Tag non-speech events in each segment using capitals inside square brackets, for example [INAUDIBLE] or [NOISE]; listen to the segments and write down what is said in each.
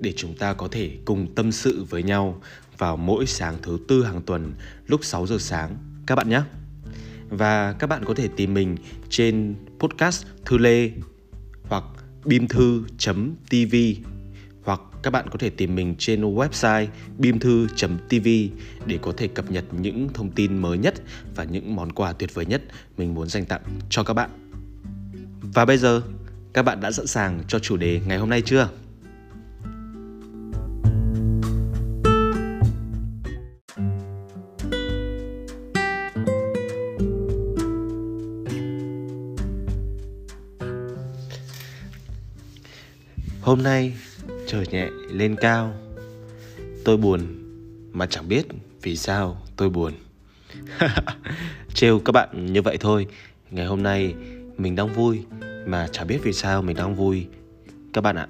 để chúng ta có thể cùng tâm sự với nhau vào mỗi sáng thứ tư hàng tuần lúc 6 giờ sáng các bạn nhé. Và các bạn có thể tìm mình trên podcast Thư Lê hoặc bimthu.tv hoặc các bạn có thể tìm mình trên website bimthu.tv để có thể cập nhật những thông tin mới nhất và những món quà tuyệt vời nhất mình muốn dành tặng cho các bạn. Và bây giờ, các bạn đã sẵn sàng cho chủ đề ngày hôm nay chưa? Hôm nay trời nhẹ, lên cao. Tôi buồn mà chẳng biết vì sao tôi buồn. [LAUGHS] Trêu các bạn như vậy thôi. Ngày hôm nay mình đang vui mà chẳng biết vì sao mình đang vui. Các bạn ạ,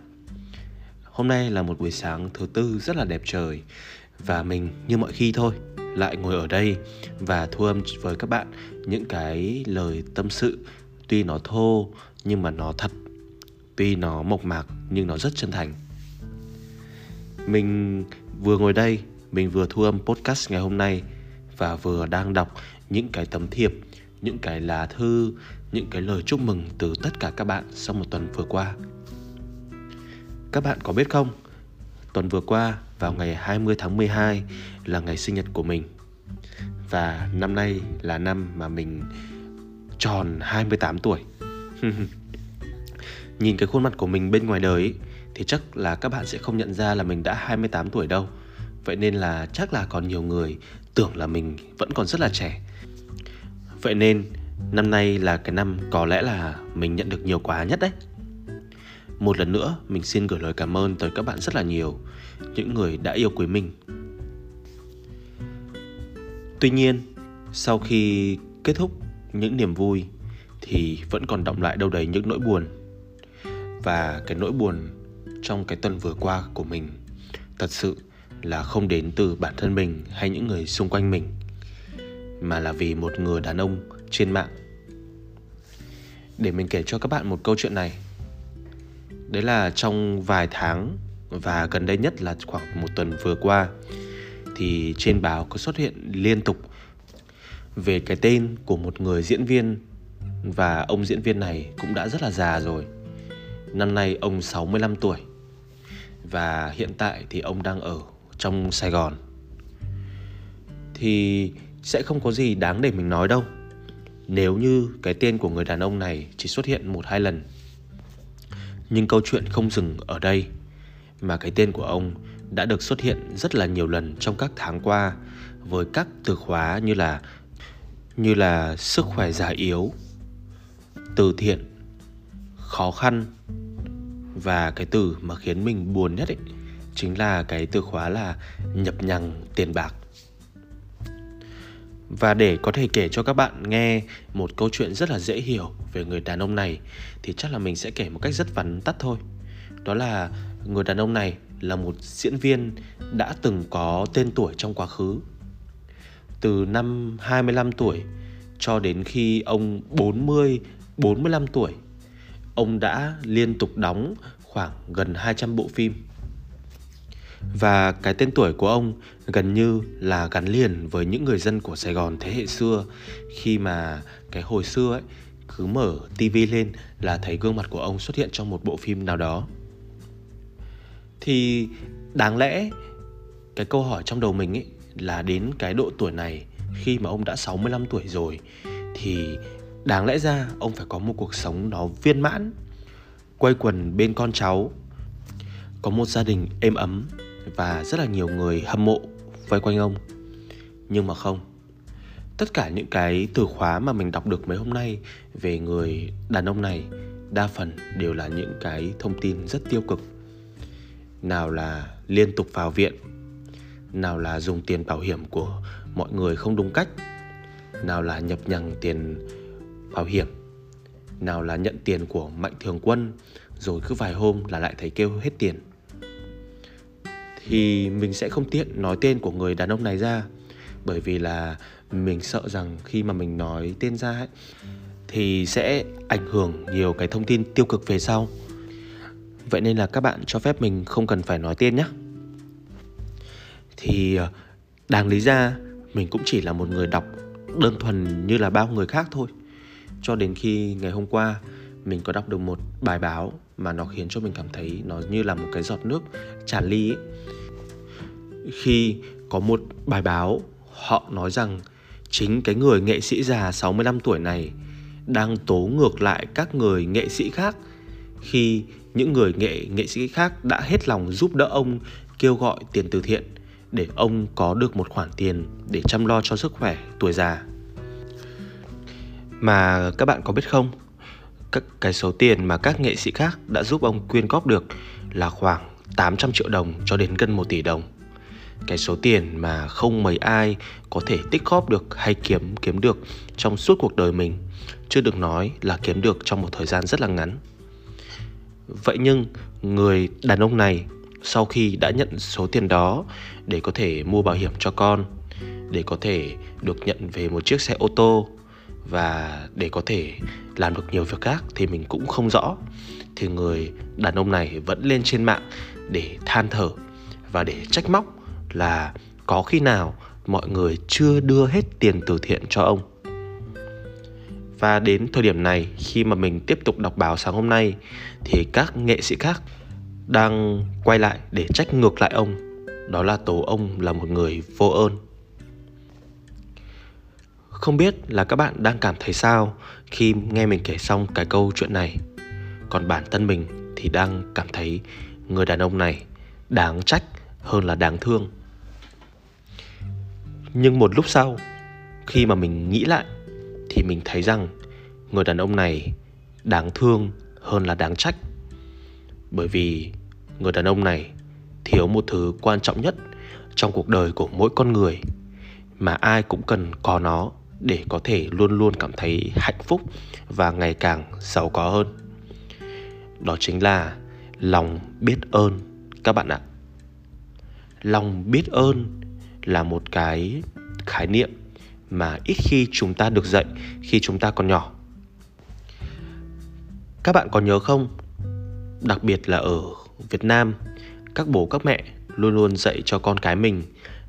Hôm nay là một buổi sáng thứ tư rất là đẹp trời. Và mình như mọi khi thôi, Lại ngồi ở đây và thu âm với các bạn những cái lời tâm sự. Tuy nó thô nhưng mà nó thật. Tuy nó mộc mạc, nhưng nó rất chân thành. Mình vừa ngồi đây, Mình vừa thu âm podcast ngày hôm nay Và vừa đang đọc những cái tấm thiệp, Những cái lá thư, Những cái lời chúc mừng từ tất cả các bạn Sau một tuần vừa qua. Các bạn có biết không? Tuần vừa qua, vào ngày 20 tháng 12 Là ngày sinh nhật của mình. Và năm nay là năm mà mình tròn 28 tuổi. [LAUGHS] Nhìn cái khuôn mặt của mình bên ngoài đời ấy, thì chắc là các bạn sẽ không nhận ra là mình đã 28 tuổi đâu. Vậy nên là chắc là còn nhiều người tưởng là mình vẫn còn rất là trẻ. Vậy nên năm nay là cái năm có lẽ là mình nhận được nhiều quà nhất đấy. Một lần nữa mình xin gửi lời cảm ơn tới các bạn rất là nhiều, những người đã yêu quý mình. Tuy nhiên, sau khi kết thúc những niềm vui thì vẫn còn động lại đâu đấy những nỗi buồn và cái nỗi buồn trong cái tuần vừa qua của mình thật sự là không đến từ bản thân mình hay những người xung quanh mình, mà là vì một người đàn ông trên mạng. Để mình kể cho các bạn một câu chuyện này. Đấy là trong vài tháng và gần đây nhất là khoảng một tuần vừa qua, thì trên báo có xuất hiện liên tục về cái tên của một người diễn viên và ông diễn viên này cũng đã rất là già rồi. Năm nay ông 65 tuổi. Và hiện tại thì ông đang ở trong Sài Gòn. Thì sẽ không có gì đáng để mình nói đâu. Nếu như cái tên của người đàn ông này chỉ xuất hiện một hai lần. Nhưng câu chuyện không dừng ở đây, Mà cái tên của ông đã được xuất hiện rất là nhiều lần trong các tháng qua Với các từ khóa như là Như là sức khỏe già yếu, Từ thiện Khó khăn và cái từ mà khiến mình buồn nhất ấy chính là cái từ khóa là nhập nhằng tiền bạc và để có thể kể cho các bạn nghe một câu chuyện rất là dễ hiểu về người đàn ông này thì chắc là mình sẽ kể một cách rất vắn tắt thôi. Đó là người đàn ông này là một diễn viên đã từng có tên tuổi trong quá khứ. Từ năm 25 tuổi cho đến khi ông 40, 45 tuổi ông đã liên tục đóng khoảng gần 200 bộ phim. Và cái tên tuổi của ông gần như là gắn liền với những người dân của Sài Gòn thế hệ xưa, khi mà cái hồi xưa ấy cứ mở tivi lên là thấy gương mặt của ông xuất hiện trong một bộ phim nào đó. Thì đáng lẽ cái câu hỏi trong đầu mình ấy là đến cái độ tuổi này, khi mà ông đã 65 tuổi rồi, thì đáng lẽ ra ông phải có một cuộc sống nó viên mãn. Quây quần bên con cháu. Có một gia đình êm ấm và rất là nhiều người hâm mộ vây quanh ông. Nhưng mà không. Tất cả những cái từ khóa mà mình đọc được mấy hôm nay về người đàn ông này đa phần đều là những cái thông tin rất tiêu cực. Nào là liên tục vào viện, nào là dùng tiền bảo hiểm của mọi người không đúng cách, nào là nhập nhằng tiền bảo hiểm. Nào là nhận tiền của mạnh thường quân, rồi cứ vài hôm là lại thấy kêu hết tiền. Thì mình sẽ không tiện nói tên của người đàn ông này ra, bởi vì là mình sợ rằng khi mà mình nói tên ra ấy, thì sẽ ảnh hưởng nhiều cái thông tin tiêu cực về sau. Vậy nên là các bạn cho phép mình không cần phải nói tên nhé thì ờ, đáng lý ra mình cũng chỉ là một người đọc đơn thuần như là bao người khác thôi cho đến khi ngày hôm qua, mình có đọc được một bài báo mà nó khiến cho mình cảm thấy nó như là một cái giọt nước tràn ly ấy. khi có một bài báo họ nói rằng chính cái người nghệ sĩ già 65 tuổi này đang tố ngược lại các người nghệ sĩ khác khi những người nghệ nghệ sĩ khác đã hết lòng giúp đỡ ông kêu gọi tiền từ thiện để ông có được một khoản tiền để chăm lo cho sức khỏe tuổi già. Mà các bạn có biết không, các cái số tiền mà các nghệ sĩ khác đã giúp ông quyên góp được là khoảng 800 triệu đồng cho đến gần 1 tỷ đồng. Cái số tiền mà không mấy ai có thể tích góp được hay kiếm kiếm được trong suốt cuộc đời mình, chưa được nói là kiếm được trong một thời gian rất là ngắn. Vậy nhưng người đàn ông này sau khi đã nhận số tiền đó để có thể mua bảo hiểm cho con, để có thể được nhận về một chiếc xe ô tô và để có thể làm được nhiều việc khác thì mình cũng không rõ. Thì người đàn ông này vẫn lên trên mạng để than thở và để trách móc là có khi nào mọi người chưa đưa hết tiền từ thiện cho ông. Và đến thời điểm này, khi mà mình tiếp tục đọc báo sáng hôm nay, thì các nghệ sĩ khác đang quay lại để trách ngược lại ông. Đó là tố ông là một người vô ơn không biết là các bạn đang cảm thấy sao khi nghe mình kể xong cái câu chuyện này. Còn bản thân mình thì đang cảm thấy người đàn ông này đáng trách hơn là đáng thương. Nhưng một lúc sau, khi mà mình nghĩ lại, thì mình thấy rằng người đàn ông này đáng thương hơn là đáng trách. Bởi vì người đàn ông này thiếu một thứ quan trọng nhất trong cuộc đời của mỗi con người mà ai cũng cần có nó để có thể luôn luôn cảm thấy hạnh phúc và ngày càng giàu có hơn. Đó chính là lòng biết ơn các bạn ạ. Lòng biết ơn là một cái khái niệm mà ít khi chúng ta được dạy khi chúng ta còn nhỏ. Các bạn có nhớ không? Đặc biệt là ở việt nam, các bố các mẹ luôn luôn dạy cho con cái mình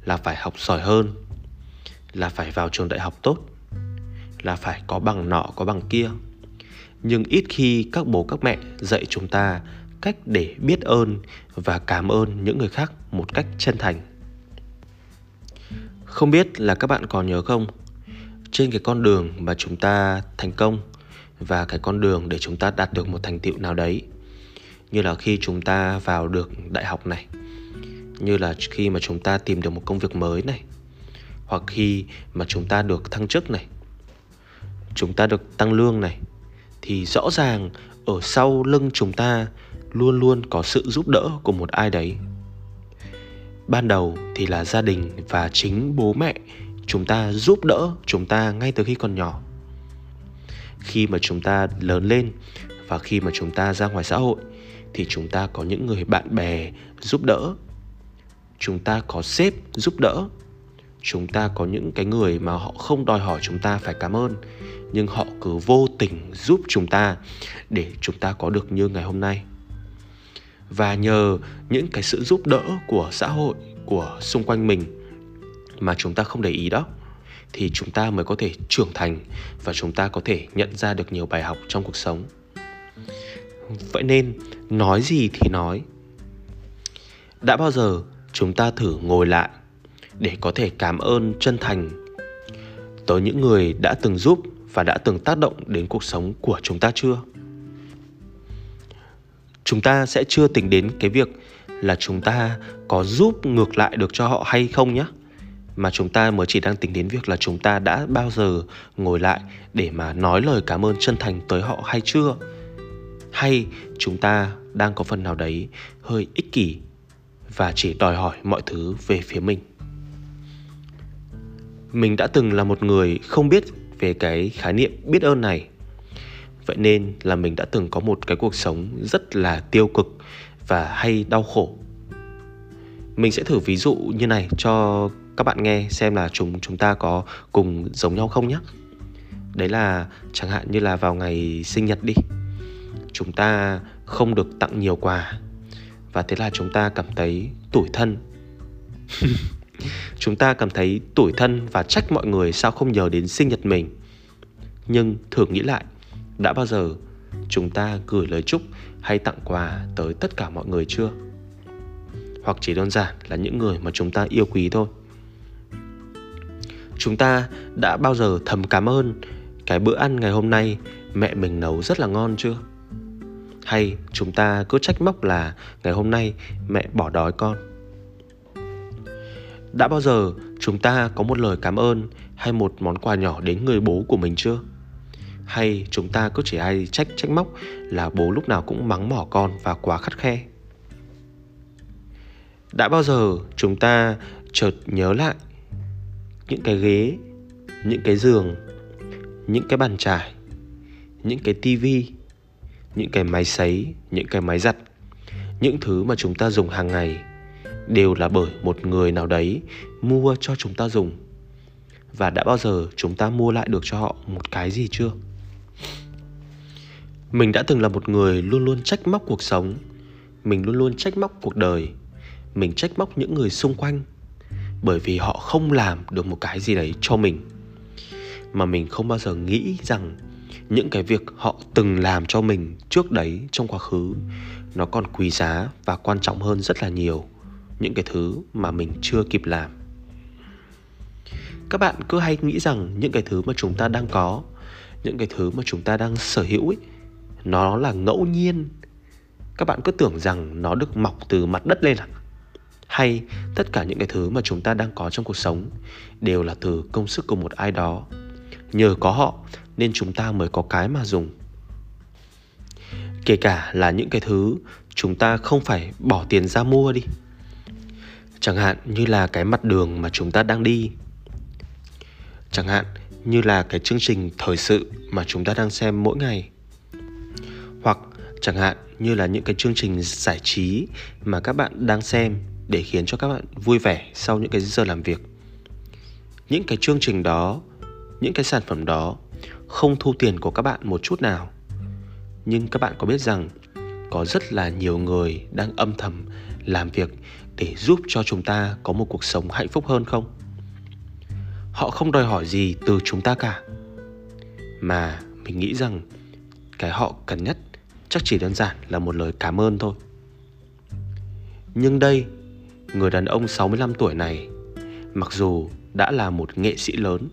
là phải học giỏi hơn là phải vào trường đại học tốt, là phải có bằng nọ, có bằng kia. Nhưng ít khi các bố, các mẹ dạy chúng ta cách để biết ơn và cảm ơn những người khác một cách chân thành. Không biết là các bạn còn nhớ không? Trên cái con đường mà chúng ta thành công và cái con đường để chúng ta đạt được một thành tựu nào đấy, như là khi chúng ta vào được đại học này, như là khi mà chúng ta tìm được một công việc mới này hoặc khi mà chúng ta được thăng chức này, chúng ta được tăng lương này, thì rõ ràng ở sau lưng chúng ta luôn luôn có sự giúp đỡ của một ai đấy. Ban đầu thì là gia đình và chính bố mẹ chúng ta giúp đỡ chúng ta ngay từ khi còn nhỏ. Khi mà chúng ta lớn lên và khi mà chúng ta ra ngoài xã hội thì chúng ta có những người bạn bè giúp đỡ. Chúng ta có sếp giúp đỡ chúng ta có những cái người mà họ không đòi hỏi chúng ta phải cảm ơn, nhưng họ cứ vô tình giúp chúng ta để chúng ta có được như ngày hôm nay. Và nhờ những cái sự giúp đỡ của xã hội, của xung quanh mình mà chúng ta không để ý đó, thì chúng ta mới có thể trưởng thành và chúng ta có thể nhận ra được nhiều bài học trong cuộc sống. Vậy nên, nói gì thì nói. Đã bao giờ chúng ta thử ngồi lại để có thể cảm ơn chân thành. Tới những người đã từng giúp và đã từng tác động đến cuộc sống của chúng ta chưa? Chúng ta sẽ chưa tính đến cái việc là chúng ta có giúp ngược lại được cho họ hay không nhé, mà chúng ta mới chỉ đang tính đến việc là chúng ta đã bao giờ ngồi lại để mà nói lời cảm ơn chân thành tới họ hay chưa? Hay chúng ta đang có phần nào đấy hơi ích kỷ và chỉ đòi hỏi mọi thứ về phía mình? Mình đã từng là một người không biết về cái khái niệm biết ơn này. Vậy nên là mình đã từng có một cái cuộc sống rất là tiêu cực và hay đau khổ. Mình sẽ thử ví dụ như này cho các bạn nghe xem là chúng chúng ta có cùng giống nhau không nhé đấy là chẳng hạn như là vào ngày sinh nhật đi, chúng ta không được tặng nhiều quà và thế là chúng ta cảm thấy tủi thân. [LAUGHS] chúng ta cảm thấy tủi thân và trách mọi người sao không nhờ đến sinh nhật mình. Nhưng thử nghĩ lại, đã bao giờ chúng ta gửi lời chúc hay tặng quà tới tất cả mọi người chưa? Hoặc chỉ đơn giản là những người mà chúng ta yêu quý thôi. Chúng ta đã bao giờ thầm cảm ơn cái bữa ăn ngày hôm nay mẹ mình nấu rất là ngon chưa? Hay chúng ta cứ trách móc là ngày hôm nay mẹ bỏ đói con? Đã bao giờ chúng ta có một lời cảm ơn hay một món quà nhỏ đến người bố của mình chưa? Hay chúng ta cứ chỉ hay trách trách móc là bố lúc nào cũng mắng mỏ con và quá khắt khe? Đã bao giờ chúng ta chợt nhớ lại những cái ghế, những cái giường, những cái bàn trải, những cái tivi những cái máy sấy, những cái máy giặt, những thứ mà chúng ta dùng hàng ngày đều là bởi một người nào đấy mua cho chúng ta dùng. Và đã bao giờ chúng ta mua lại được cho họ một cái gì chưa? Mình đã từng là một người luôn luôn trách móc cuộc sống. Mình luôn luôn trách móc cuộc đời. Mình trách móc những người xung quanh. Bởi vì họ không làm được một cái gì đấy cho mình. Mà mình không bao giờ nghĩ rằng những cái việc họ từng làm cho mình trước đấy trong quá khứ, nó còn quý giá và quan trọng hơn rất là nhiều những cái thứ mà mình chưa kịp làm. Các bạn cứ hay nghĩ rằng những cái thứ mà chúng ta đang có, những cái thứ mà chúng ta đang sở hữu ấy, nó là ngẫu nhiên. Các bạn cứ tưởng rằng nó được mọc từ mặt đất lên à? Hay tất cả những cái thứ mà chúng ta đang có trong cuộc sống đều là từ công sức của một ai đó. Nhờ có họ nên chúng ta mới có cái mà dùng. Kể cả là những cái thứ chúng ta không phải bỏ tiền ra mua đi chẳng hạn như là cái mặt đường mà chúng ta đang đi. Chẳng hạn như là cái chương trình thời sự mà chúng ta đang xem mỗi ngày. Hoặc chẳng hạn như là những cái chương trình giải trí mà các bạn đang xem để khiến cho các bạn vui vẻ sau những cái giờ làm việc. Những cái chương trình đó, những cái sản phẩm đó không thu tiền của các bạn một chút nào. Nhưng các bạn có biết rằng có rất là nhiều người đang âm thầm làm việc để giúp cho chúng ta có một cuộc sống hạnh phúc hơn không? Họ không đòi hỏi gì từ chúng ta cả. Mà mình nghĩ rằng cái họ cần nhất chắc chỉ đơn giản là một lời cảm ơn thôi. Nhưng đây, người đàn ông 65 tuổi này, mặc dù đã là một nghệ sĩ lớn,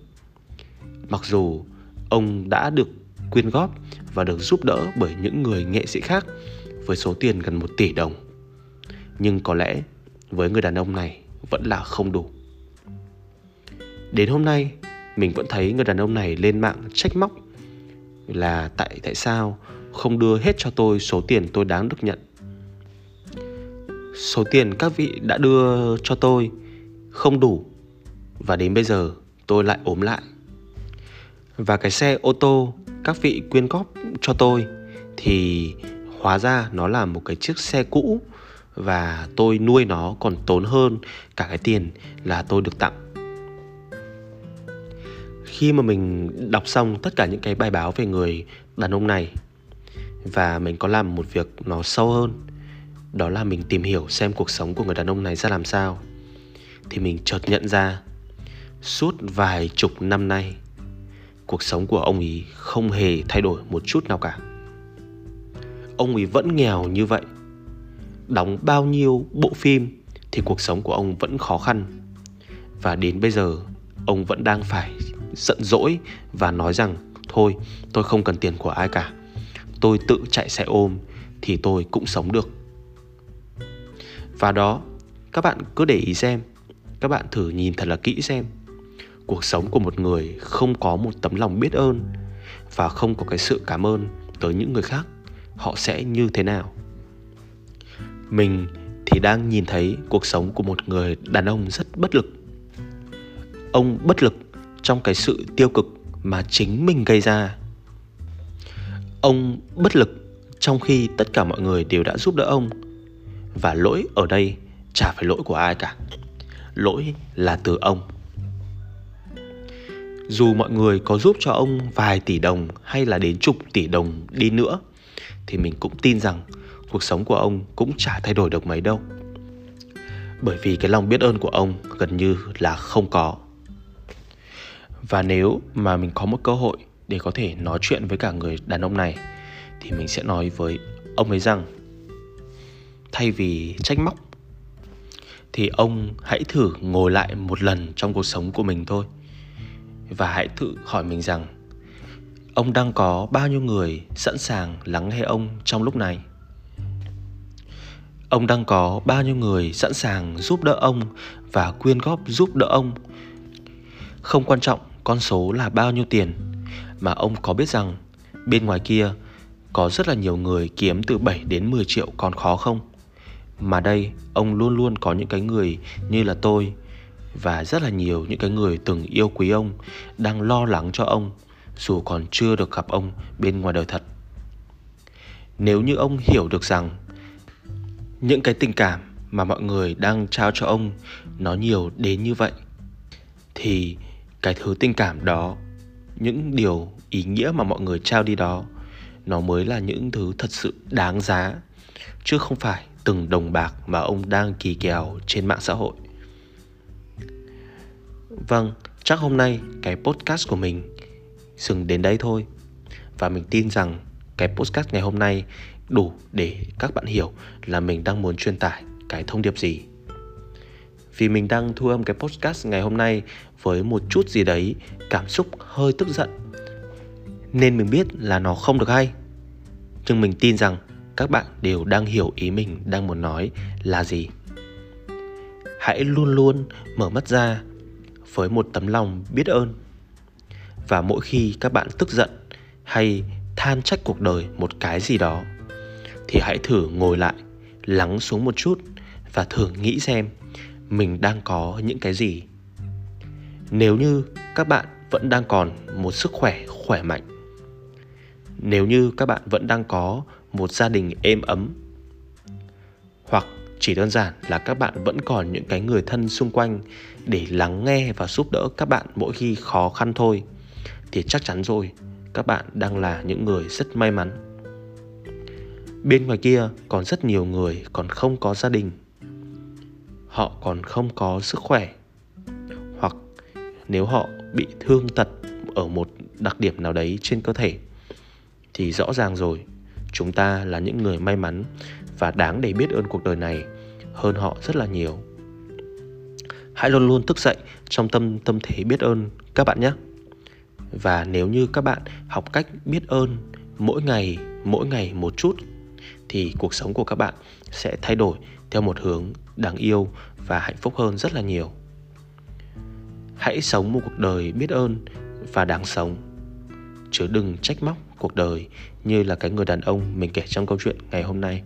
mặc dù ông đã được quyên góp và được giúp đỡ bởi những người nghệ sĩ khác với số tiền gần 1 tỷ đồng, nhưng có lẽ với người đàn ông này vẫn là không đủ. Đến hôm nay, mình vẫn thấy người đàn ông này lên mạng trách móc là tại tại sao không đưa hết cho tôi số tiền tôi đáng được nhận. Số tiền các vị đã đưa cho tôi không đủ và đến bây giờ tôi lại ốm lại. Và cái xe ô tô các vị quyên góp cho tôi thì hóa ra nó là một cái chiếc xe cũ và tôi nuôi nó còn tốn hơn cả cái tiền là tôi được tặng. Khi mà mình đọc xong tất cả những cái bài báo về người đàn ông này và mình có làm một việc nó sâu hơn, đó là mình tìm hiểu xem cuộc sống của người đàn ông này ra làm sao, thì mình chợt nhận ra suốt vài chục năm nay, cuộc sống của ông ấy không hề thay đổi một chút nào cả. Ông ấy vẫn nghèo như vậy đóng bao nhiêu bộ phim thì cuộc sống của ông vẫn khó khăn. Và đến bây giờ, ông vẫn đang phải giận dỗi và nói rằng, thôi, tôi không cần tiền của ai cả. Tôi tự chạy xe ôm thì tôi cũng sống được. Và đó, các bạn cứ để ý xem, các bạn thử nhìn thật là kỹ xem. Cuộc sống của một người không có một tấm lòng biết ơn và không có cái sự cảm ơn tới những người khác, họ sẽ như thế nào? Mình thì đang nhìn thấy cuộc sống của một người đàn ông rất bất lực. Ông bất lực trong cái sự tiêu cực mà chính mình gây ra. Ông bất lực trong khi tất cả mọi người đều đã giúp đỡ ông. Và lỗi ở đây chả phải lỗi của ai cả. Lỗi là từ ông. Dù mọi người có giúp cho ông vài tỷ đồng hay là đến chục tỷ đồng đi nữa, thì mình cũng tin rằng cuộc sống của ông cũng chả thay đổi được mấy đâu. Bởi vì cái lòng biết ơn của ông gần như là không có. Và nếu mà mình có một cơ hội để có thể nói chuyện với cả người đàn ông này, thì mình sẽ nói với ông ấy rằng, thay vì trách móc, thì ông hãy thử ngồi lại một lần trong cuộc sống của mình thôi. Và hãy tự hỏi mình rằng, ông đang có bao nhiêu người sẵn sàng lắng nghe ông trong lúc này? Ông đang có bao nhiêu người sẵn sàng giúp đỡ ông và quyên góp giúp đỡ ông không quan trọng con số là bao nhiêu tiền, mà ông có biết rằng bên ngoài kia có rất là nhiều người kiếm từ 7 đến 10 triệu còn khó không? Mà đây, ông luôn luôn có những cái người như là tôi và rất là nhiều những cái người từng yêu quý ông, đang lo lắng cho ông, dù còn chưa được gặp ông bên ngoài đời thật. Nếu như ông hiểu được rằng những cái tình cảm mà mọi người đang trao cho ông nó nhiều đến như vậy, thì cái thứ tình cảm đó, những điều ý nghĩa mà mọi người trao đi đó, nó mới là những thứ thật sự đáng giá, chứ không phải từng đồng bạc mà ông đang kỳ kèo trên mạng xã hội. Vâng chắc hôm nay cái podcast của mình dừng đến đây thôi. Và mình tin rằng cái podcast ngày hôm nay đủ để các bạn hiểu là mình đang muốn truyền tải cái thông điệp gì. Vì mình đang thu âm cái podcast ngày hôm nay với một chút gì đấy cảm xúc hơi tức giận, nên mình biết là nó không được hay. Nhưng mình tin rằng các bạn đều đang hiểu ý mình đang muốn nói là gì. Hãy luôn luôn mở mắt ra với một tấm lòng biết ơn. Và mỗi khi các bạn tức giận hay than trách cuộc đời một cái gì đó thì hãy thử ngồi lại, lắng xuống một chút và thử nghĩ xem mình đang có những cái gì. Nếu như các bạn vẫn đang còn một sức khỏe khỏe mạnh, nếu như các bạn vẫn đang có một gia đình êm ấm, hoặc chỉ đơn giản là các bạn vẫn còn những cái người thân xung quanh để lắng nghe và giúp đỡ các bạn mỗi khi khó khăn thôi, thì chắc chắn rồi, các bạn đang là những người rất may mắn bên ngoài kia còn rất nhiều người còn không có gia đình. Họ còn không có sức khỏe. Hoặc nếu họ bị thương tật ở một đặc điểm nào đấy trên cơ thể, thì rõ ràng rồi, chúng ta là những người may mắn và đáng để biết ơn cuộc đời này hơn họ rất là nhiều. Hãy luôn luôn thức dậy trong tâm tâm thế biết ơn các bạn nhé. Và nếu như các bạn học cách biết ơn mỗi ngày mỗi ngày một chút thì cuộc sống của các bạn sẽ thay đổi theo một hướng đáng yêu và hạnh phúc hơn rất là nhiều. Hãy sống một cuộc đời biết ơn và đáng sống. Chứ đừng trách móc cuộc đời như là cái người đàn ông mình kể trong câu chuyện ngày hôm nay.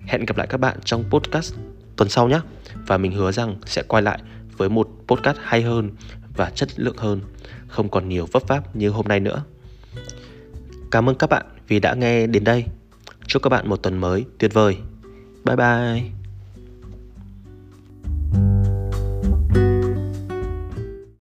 Hẹn gặp lại các bạn trong podcast tuần sau nhé. Và mình hứa rằng sẽ quay lại với một podcast hay hơn và chất lượng hơn, không còn nhiều vấp váp như hôm nay nữa. Cảm ơn các bạn vì đã nghe đến đây chúc các bạn một tuần mới tuyệt vời. Bye bye.